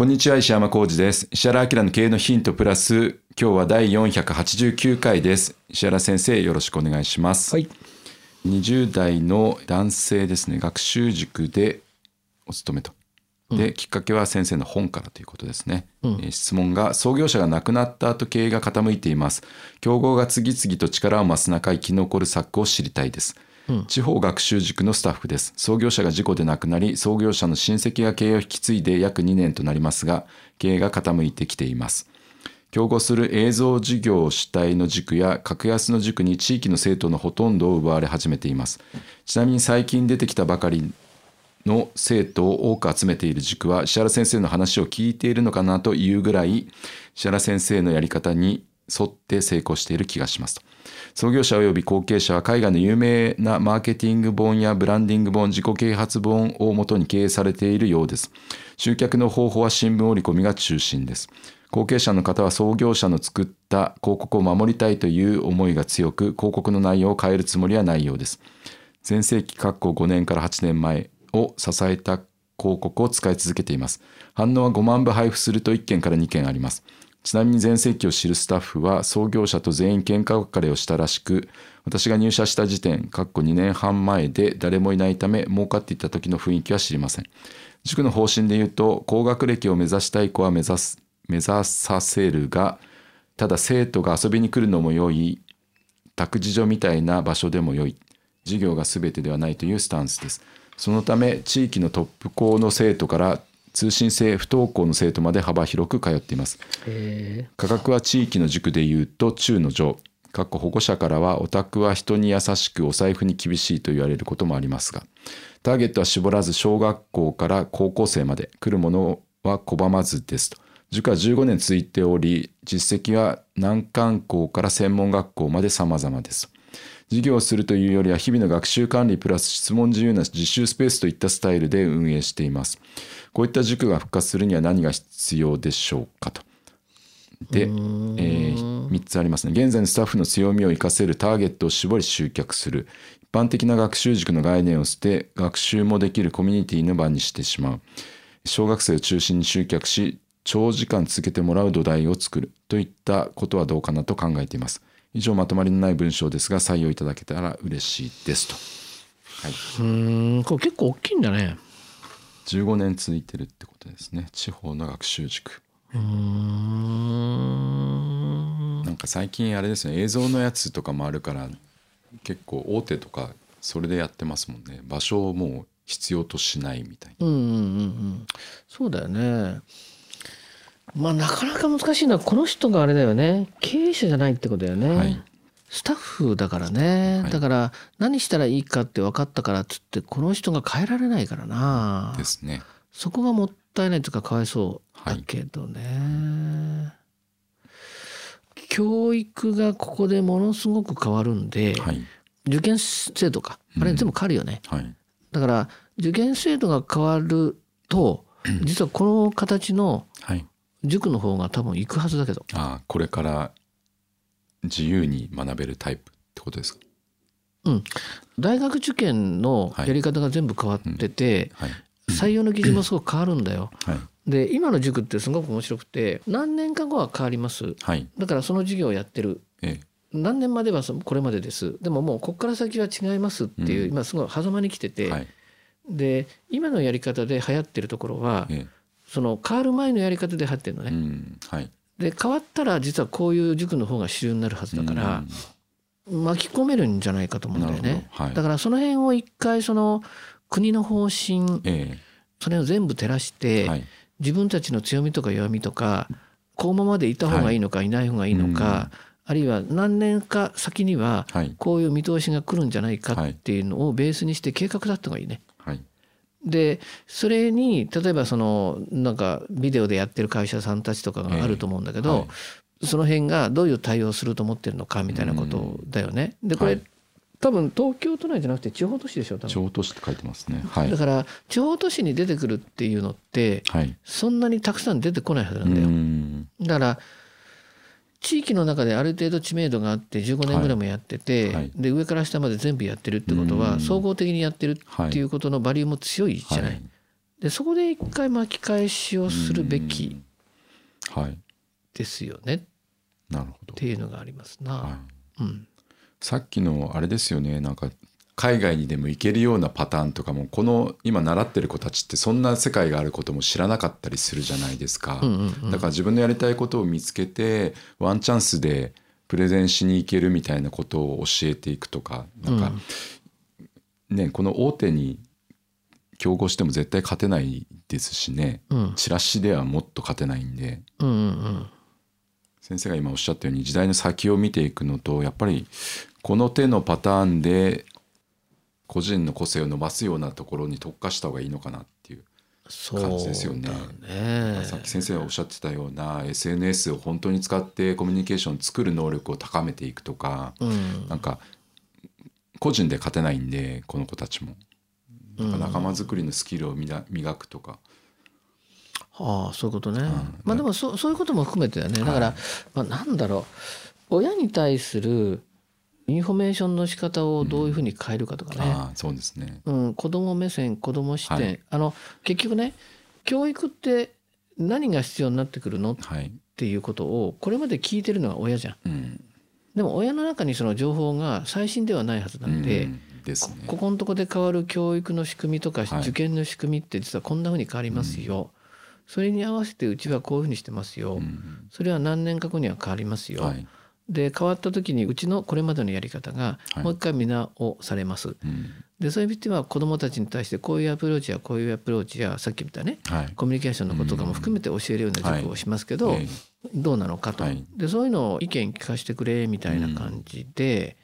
こんにちは石山浩二です。石原明の経営のヒントプラス今日は第489回です。石原先生よろしくお願いします。はい。20代の男性ですね。学習塾でお勤めと。で、きっかけは先生の本からということですね、えー質問が創業者が亡くなった後経営が傾いています。競合が次々と力を増す中生き残る策を知りたいです、地方学習塾のスタッフです。創業者が事故で亡くなり創業者の親戚が経営を引き継いで約2年となりますが経営が傾いてきています。競合する映像事業主体の塾や格安の塾に地域の生徒のほとんどを奪われ始めています。ちなみに最近出てきたばかりの生徒を多く集めている塾は石原先生の話を聞いているのかなというぐらい石原先生のやり方に沿って成功している気がしますと。創業者及び後継者は海外の有名なマーケティング本やブランディング本自己啓発本をもとに経営されているようです。集客の方法は新聞折り込みが中心です。後継者の方は創業者の作った広告を守りたいという思いが強く広告の内容を変えるつもりはないようです。全盛期括弧5年から8年前を支えた広告を使い続けています。反応は5万部配布すると1件から2件あります。ちなみに全盛期を知るスタッフは創業者と全員喧嘩別れをしたらしく私が入社した時点括弧2年半前で誰もいないため儲かっていた時の雰囲気は知りません。塾の方針で言うと高学歴を目指したい子は目指す目指させるがただ生徒が遊びに来るのも良い託児所みたいな場所でも良い。授業が全てではないというスタンスです。そのため地域のトップ校の生徒から通信制不登校の生徒まで幅広く通っています。え価格は地域の塾でいうと中の上。かっこ保護者からはオタクは人に優しくお財布に厳しいと言われることもありますがターゲットは絞らず小学校から高校生まで来るものは拒まずですと。塾は15年続いており実績は難関校から専門学校まで様々です授業をするというよりは日々の学習管理プラス質問自由な実習スペースといったスタイルで運営していますこういった塾が復活するには何が必要でしょうかと。で、えー3つありますね。現在のスタッフの強みを生かせるターゲットを絞り集客する。一般的な学習塾の概念を捨て学習もできるコミュニティの場にしてしまう。小学生を中心に集客し長時間続けてもらう土台を作る。といったことはどうかなと考えています。以上まとまりのない文章ですが採用いただけたら嬉しいですと、はい、うんこれ結構大きいんだね。15年続いてるってことですね。地方の学習塾。うーん。なんか最近あれですね。映像のやつとかもあるから結構大手とかそれでやってますもんね。場所をもう必要としないみたいな。うんうんうんうん。そうだよね。まあなかなか難しいのはこの人があれだよね。経営者じゃないってことだよね、はいスタッフだからね、はい。だから何したらいいかって分かったからっつってこの人が変えられないからな。ですね。そこがもったいないというかかわいそうだけどね、教育がここでものすごく変わるんで、はい。受験制度か。あれ全部変わるよね、はい。だから受験制度が変わると実はこの形のはい。塾の方が多分行くはずだけど。ああこれから自由に学べるタイプってことですか？うん。大学受験のやり方が全部変わってて、はい。採用の基準もすごく変わるんだよ。はい。で今の塾ってすごく面白くて何年か後は変わります。はい。だからその授業をやってる。ええ。何年まではそこれまでです。でももうここから先は違いますっていう、うん。今すごい狭間に来てて、はい。で今のやり方で流行ってるところはええ。その変わる前のやり方で流行ってるのね。うん。はいで変わったら実はこういう塾の方が主流になるはずだから、巻き込めるんじゃないかと思うんだよね。はい。だからその辺を一回その国の方針えそれを全部照らして、えはい。自分たちの強みとか弱みとかこのままでいた方がいいのか、い、ない方がいいのか、あるいは何年か先にははい。こういう見通しが来るんじゃないかっていうのをベースにして計画だった方がいいね。はいでそれに例えばそのなんかビデオでやってる会社さんたちとかがあると思うんだけど、ええはい。その辺がどういう対応をすると思ってるのかみたいなことだよね。でこれ、はい。多分東京都内じゃなくて地方都市でしょ多分。地方都市って書いてますね。はい。だから地方都市に出てくるっていうのってはい。そんなにたくさん出てこないはずなうんだよ。ん。だから地域の中である程度知名度があって15年ぐらいもやってて、はい。はい。で上から下まで全部やってるってことうん。は総合的にやってるっていうことのバリューも強いじゃない。はい。でそこで一回巻き返しをするべきはい。ですよね。っなるほど。ていうのがありますな。はい。うん、さっきのあれですよね。なんか海外にでも行けるようなパターンとかもこの今習ってる子たちってそんな世界があることも知らなかったりするじゃないですか、うんうんうん。だから自分のやりたいことを見つけてワンチャンスでプレゼンしに行けるみたいなことを教えていくとかなんか、ねこの大手に競合しても絶対勝てないですしね。うん。チラシではもっと勝てないんで。うんうんうん。先生が今おっしゃったように時代の先を見ていくのとやっぱりこの手のパターンで個人の個性を伸ばすようなところに特化した方がいいのかなっていう感じですよね。だね。さっき先生がおっしゃってたような SNS を本当に使ってコミュニケーションを作る能力を高めていくとかうん。なんか個人で勝てないんでこの子たちも。仲間作りのスキルを磨磨くとか。ああそういうことね。ん。まあでもそそういうことも含めてだね。だから、まあ、なんだろう。親に対するインフォメーションの仕方をどういうふうに変えるかとかね、ああそうですね。うん。子供目線子供視点、はい。あの結局ね教育って何が必要になってくるの？っはい。ていうことをこれまで聞いてるのは親じゃん。うん。でも親の中にその情報が最新ではないはずなんで、うん。ですね。ここのとこで変わる教育の仕組みとかはい。受験の仕組みって実はこんなふうに変わりますよ、それに合わせてうちはこういうふうにしてますよ、うん。それは何年か後には変わりますよ、はいで変わった時にうちのこれまでのやり方がはい。もう一回見直されます、うん。でそういう意味では子どもたちに対してこういうアプローチやこういうアプローチやさっき言ったねはい。コミュニケーションのこととかも含めて教えるような塾をしますけど、ええどうなのかと、はい。でそういうのを意見聞かせてくれみたいな感じで、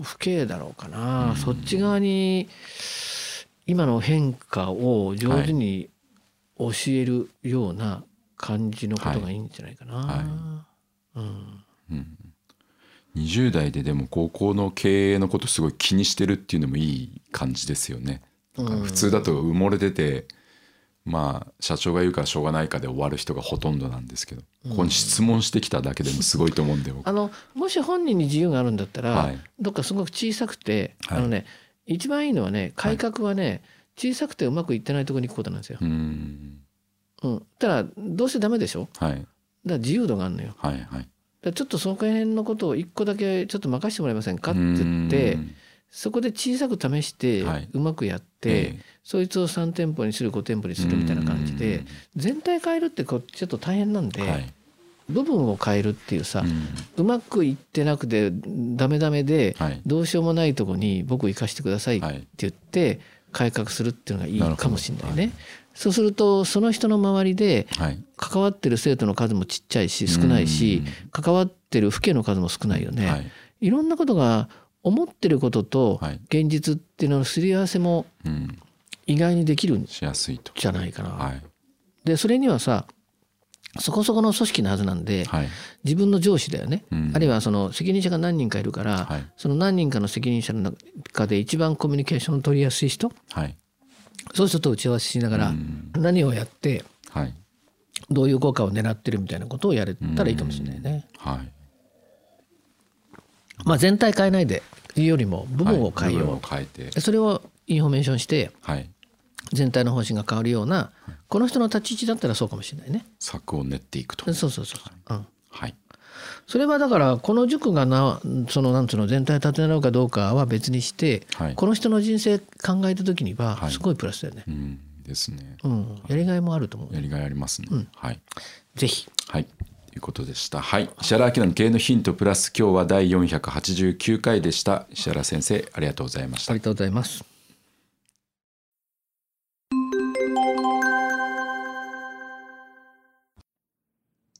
不敬だろうかな、そっち側に今の変化を上手に教えるような感じのことがい。いんじゃないかな。はうん20代ででも高校の経営のことすごい気にしてるっていうのもいい感じですよね。普通だと埋もれててまあ社長が言うからしょうがないかで終わる人がほとんどなんですけどここに質問してきただけでもすごいと思うんで僕。あのもし本人に自由があるんだったら、はい。どっかすごく小さくて、はい。あのね一番いいのはね改革はね、小さくてうまくいってないところに行くことなんですよ。う。ん。うん、ただどうせダメでしょ？だかはいら自由度があるのよ。はいはいちょっとその辺のことを一個だけちょっと任せてもらえませんかって言ってうん。そこで小さく試してはい。うまくやって、ええ。そいつを3店舗にする5店舗にするみたいな感じで全体変えるってこうちょっと大変なんで、はい。部分を変えるっていうさ、うん。うまくいってなくてダメダメではい。どうしようもないとこに僕行かせてくださいってはい言って改革するっていうのがいいかもしれないね。そうするとその人の周りではい。関わってる生徒の数もちっちゃいし少ないし関わってる父兄の数も少ないよね。はい。いろんなことが思ってることとはい。現実っていうののすり合わせもうん。意外にできるんじゃないかな。はい。でそれにはさそこそこの組織のはずなんではい。自分の上司だよね、うん。あるいはその責任者が何人かいるから、はい。その何人かの責任者の中で一番コミュニケーションを取りやすい人はい。そういう人と打ち合わせしながらうん。何をやってはい。どういう効果を狙ってるみたいなことをやれたらいいかもしれないね。はい。まあ、全体変えないでいうよりも部分を変えよう、はいそれをインフォメーションしてはい。全体の方針が変わるようなこの人の立ち位置だったらそうかもしれないね。策を練っていくとそうそうそう、うん、はいそれはだからこの塾がなそのなんつうの全体立て直るかどうかは別にして、はいこの人の人生考えた時にははいすごいプラスだよね。うんですねうん、やりがいもあると思う。やりがいありますね、はいぜひはいということでした。はい。石原明の経営のヒントプラス今日は第489回でした。石原先生、ありがとうございました。ありがとうございます。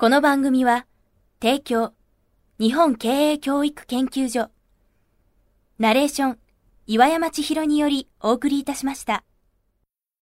この番組は提供日本経営教育研究所ナレーション岩山千尋によりお送りいたしました。